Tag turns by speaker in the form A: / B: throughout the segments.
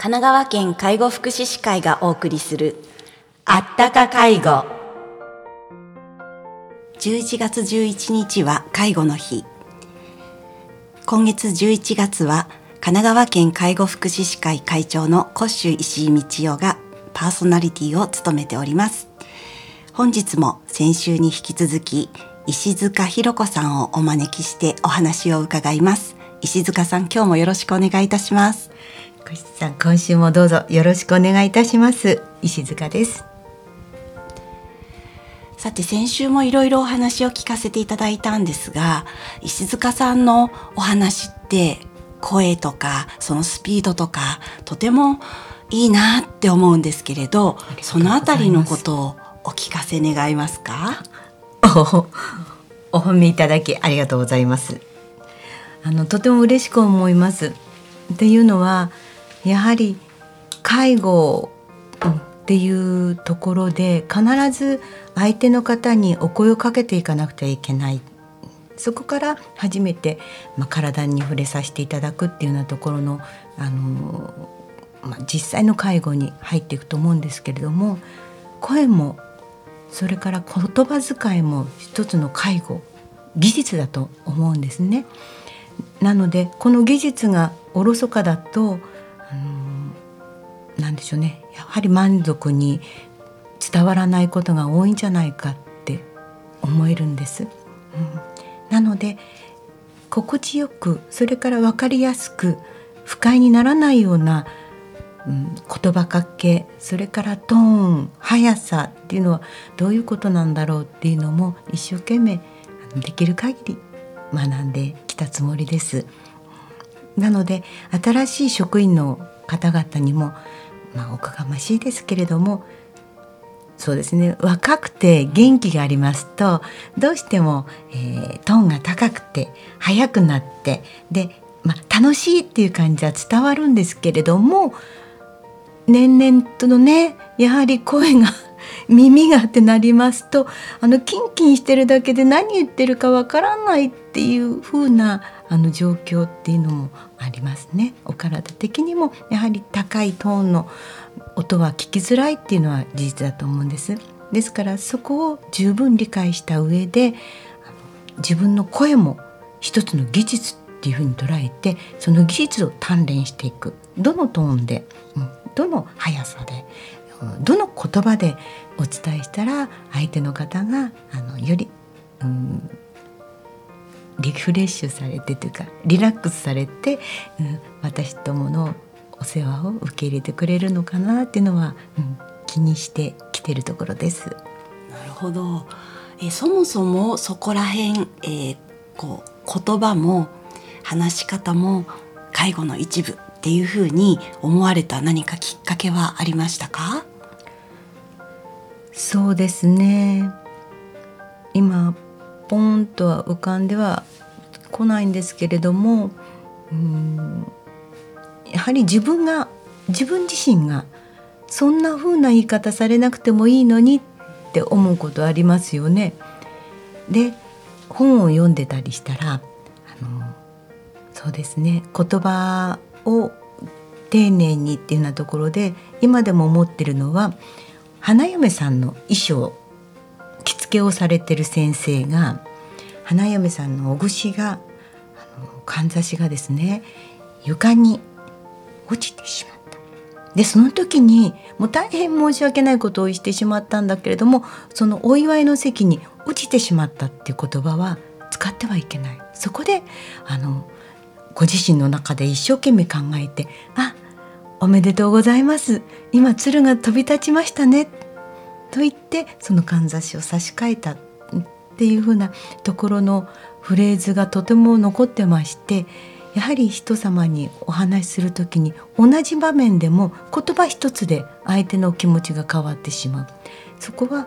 A: 神奈川県介護福祉士会がお送りするあったか介護。11月11日は介護の日。今月11月は神奈川県介護福祉士会会長のコッシュ石井道夫がパーソナリティを務めております。本日も先週に引き続き石塚弘子さんをお招きしてお話を伺います。石塚さん今日もよろしくお願いいたします。
B: 小石さん今週もどうぞよろしくお願いいたします。石塚です。
A: さて先週もいろいろお話を聞かせていただいたんですが石塚さんのお話って声とかそのスピードとかとてもいいなって思うんですけれどそのあたりのことをお聞かせ願いますか？
B: おお褒めいただきありがとうございます。あのとても嬉しく思います。っていうのはやはり介護っていうところで必ず相手の方にお声をかけていかなくてはいけないそこから初めて、まあ、体に触れさせていただくっていうようなところの、あのまあ、実際の介護に入っていくと思うんですけれども声もそれから言葉遣いも一つの介護技術だと思うんですね。なのでこの技術がおろそかだとなんでしょうねやはり満足に伝わらないことが多いんじゃないかって思えるんです。うん、なので心地よくそれから分かりやすく不快にならないような、うん、言葉かけそれからトーン速さっていうのはどういうことなんだろうっていうのも一生懸命できる限り学んできたつもりです。なので新しい職員の方々にも、まあ、おこがましいですけれどもそうですね若くて元気がありますとどうしても、えー、トーンが高くて速くなってで、まあ、楽しいっていう感じは伝わるんですけれども年々とのねやはり声が 耳がってなりますとあのキンキンしてるだけで何言ってるかわからないっていう風なあな状況っていうのもありますね。お体的にもやはり高いトーンの音は聞きづらいっていうのは事実だと思うんです。ですからそこを十分理解した上で自分の声も一つの技術っていうふうに捉えてその技術を鍛錬していくどのトーンで、うん、どの速さでどの言葉でお伝えしたら相手の方があのより、うん、リフレッシュされてというかリラックスされて、うん、私どものお世話を受け入れてくれるのかなっていうのは、うん、気にしてきてるところです。
A: なるほど。えそもそもそこら辺、えー、こう言葉も話し方も介護の一部っていうふうに思われた何かきっかけはありましたか？
B: そうですね今ポンとは浮かんでは来ないんですけれどもうんやはり自分が自分自身がそんな風な言い方されなくてもいいのにって思うことありますよね。で本を読んでたりしたらあのそうですね言葉を丁寧にっていうようなところで今でも思ってるのは花嫁さんの衣装着付けをされてる先生が花嫁さんのお串がかんざしがですね床に落ちてしまった。でその時にもう大変申し訳ないことをしてしまったんだけれどもそのお祝いの席に落ちてしまったっていう言葉は使ってはいけない。そこであのご自身の中で一生懸命考えて「あおめでとうございます今鶴が飛び立ちましたね」と言ってそのかんざしを差し替えたっていうふうなところのフレーズがとても残ってましてやはり人様にお話しする時に同じ場面でも言葉一つで相手の気持ちが変わってしまうそこは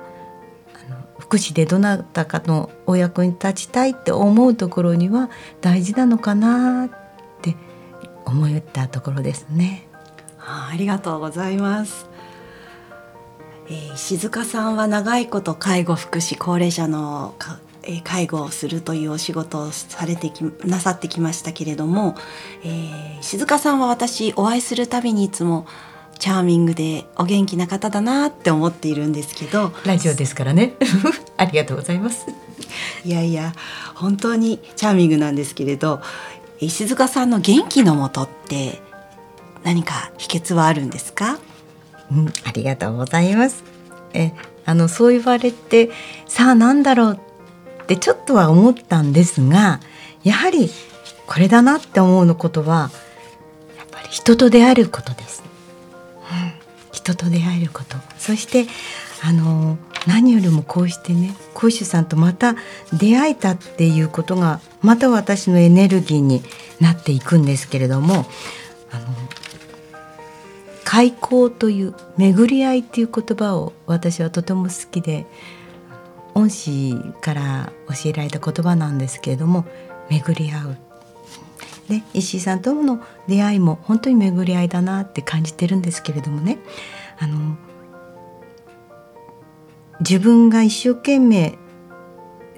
B: あの福祉でどなたかのお役に立ちたいって思うところには大事なのかなって思ったところですね。
A: ありがとうございます。えー、静香さんは長いこと介護福祉高齢者のえー介護をするというお仕事をされてきなさってきましたけれども、えー静香さんは私お会いするたびにいつもチャーミングでお元気な方だなって思っているんですけど。
B: ラジオですからね。ありがとうございます。
A: いやいや本当にチャーミングなんですけれど石塚さんの元気のもとって何か秘訣はあるんですか？
B: うん、ありがとうございます。え、あのそう言われて、さあなんだろうってちょっとは思ったんですが、やはりこれだなって思うのことは、やっぱり人と出会えることです。うん、人と出会えること、そしてあの何よりもこうしてね、講師さんとまた出会えたっていうことがまた私のエネルギーになっていくんですけれども、あの開口という巡り合いっていう言葉を私はとても好きで恩師から教えられた言葉なんですけれども巡り合う。で石井さんとの出会いも本当に巡り合いだなって感じてるんですけれどもね。あの自分が一生懸命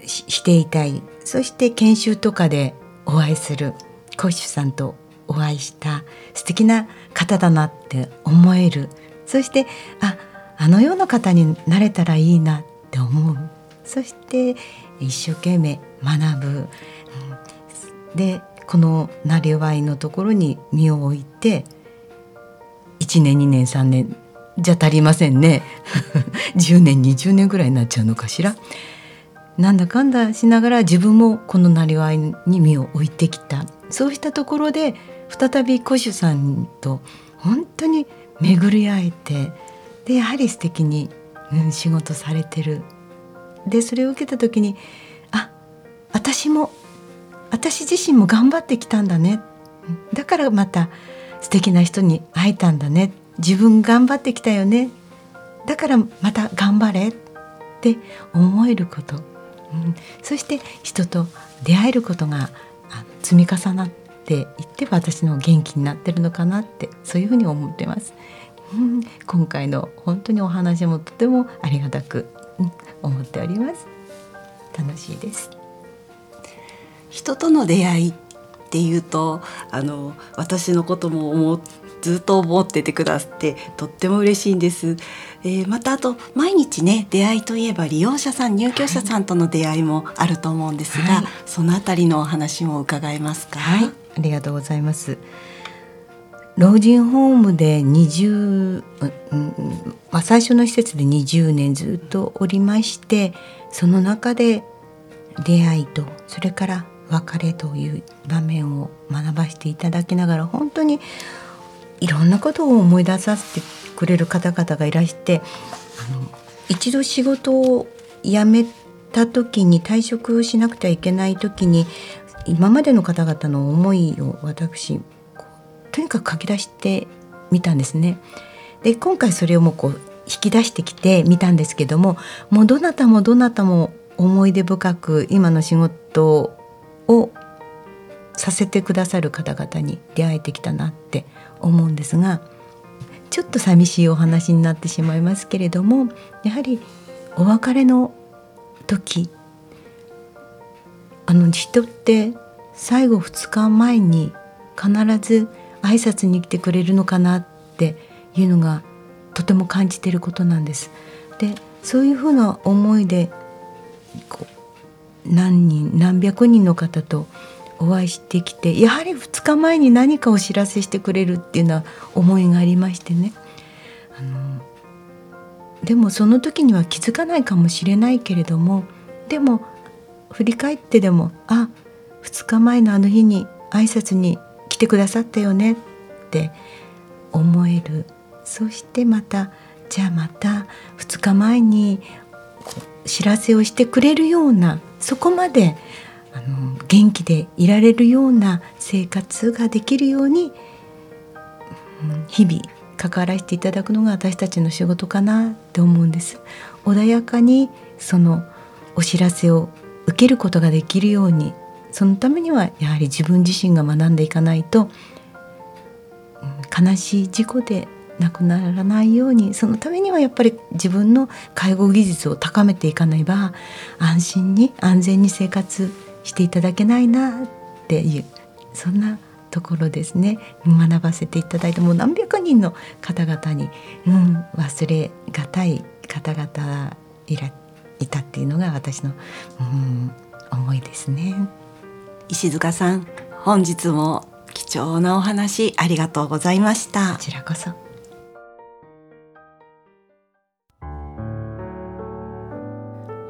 B: ししていたい。そして研修とかでお会いする講師さんとお会いした素敵な方だなって思える。そしてああのような方になれたらいいなって思う。そして一生懸命学ぶ、でこのなりわいのところに身を置いて1年2年3年じゃ足りませんね。10年20年ぐらいになっちゃうのかしら。なんだかんだしながら自分もこのなりわいに身を置いてきた。そうしたところで再び古酒さんと本当に巡り会えてでやはり素敵に、うん、仕事されてる。でそれを受けた時にあ私も私自身も頑張ってきたんだね。だからまた素敵な人に会えたんだね。自分頑張ってきたよね。だからまた頑張れって思えること、うん、そして人と出会えることがあ積み重なっていって私の元気になってるのかなってそういうふうに思ってます。うん、今回の本当にお話もとてもありがたく、うん、思っております。楽しいです。
A: 人との出会いっていうとあの私のことも思うずっと思っててくださってとっても嬉しいんです、えーまたあと毎日ね出会いといえば利用者さん入居者さんとの出会いもあると思うんですが、
B: はい。
A: そのあたりのお話も伺えますか？
B: はい、ありがとうございます。老人ホームで20、うんまあ、最初の施設で20年ずっとおりましてその中で出会いとそれから別れという場面を学ばせていただきながら本当にいろんなことを思い出させてくれる方々がいらしてあの一度仕事を辞めた時に退職しなくてはいけない時に今までの方々の思いを私とにかく書き出してみたんですね。で今回それをもうこう引き出してきてみたんですけどももうどなたもどなたも思い出深く今の仕事をさせてくださる方々に出会えてきたなって思うんですがちょっと寂しいお話になってしまいますけれどもやはりお別れの時あの人って最後2日前に必ず挨拶に来てくれるのかなっていうのがとても感じてることなんです。でそういうふうな思いで何人何百人の方とお会いしてきてやはり2日前に何かお知らせしてくれるっていうような思いがありましてね。あのでもその時には気づかないかもしれないけれどもでも振り返ってでもあ2日前のあの日に挨拶に来てくださったよねって思える。そしてまたじゃあまた2日前にこう知らせをしてくれるようなそこまであの元気でいられるような生活ができるように、うん日々関わらせていただくのが私たちの仕事かなって思うんです。穏やかにそのお知らせを受けることができるようにそのためにはやはり自分自身が学んでいかないと、うん悲しい事故でなくならないようにそのためにはやっぱり自分の介護技術を高めていかねば安心に安全に生活していただけないなっていうそんなところですね。学ばせていただいてもう何百人の方々に、うん、忘れがたい方々いらいたっていうのが私の、うん、思いですね。
A: 石塚さん本日も貴重なお話ありがとうございました。
B: こちらこそ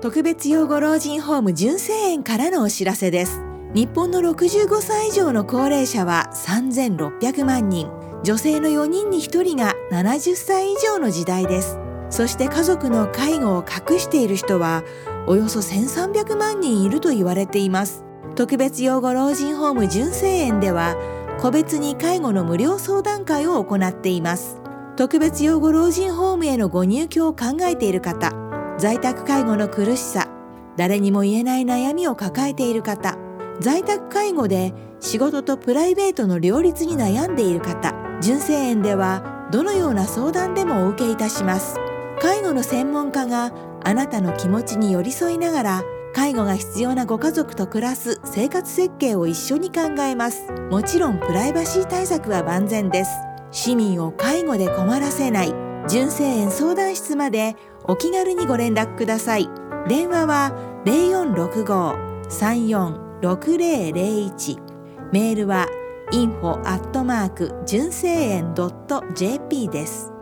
C: 特別養護老人ホーム純正園からのお知らせです。日本の65歳以上の高齢者は3600万人。女性の4人に1人が70歳以上の時代です。そして家族の介護を隠している人はおよそ1300万人いると言われています。特別養護老人ホーム純正園では個別に介護の無料相談会を行っています。特別養護老人ホームへのご入居を考えている方在宅介護の苦しさ誰にも言えない悩みを抱えている方在宅介護で仕事とプライベートの両立に悩んでいる方純正園ではどのような相談でもお受けいたします。介護の専門家があなたの気持ちに寄り添いながら介護が必要なご家族と暮らす生活設計を一緒に考えます。もちろんプライバシー対策は万全です。市民を介護で困らせない。純正園相談室までお気軽にご連絡ください。電話は0465-346001メールは info アットマーク純正園 .jp です。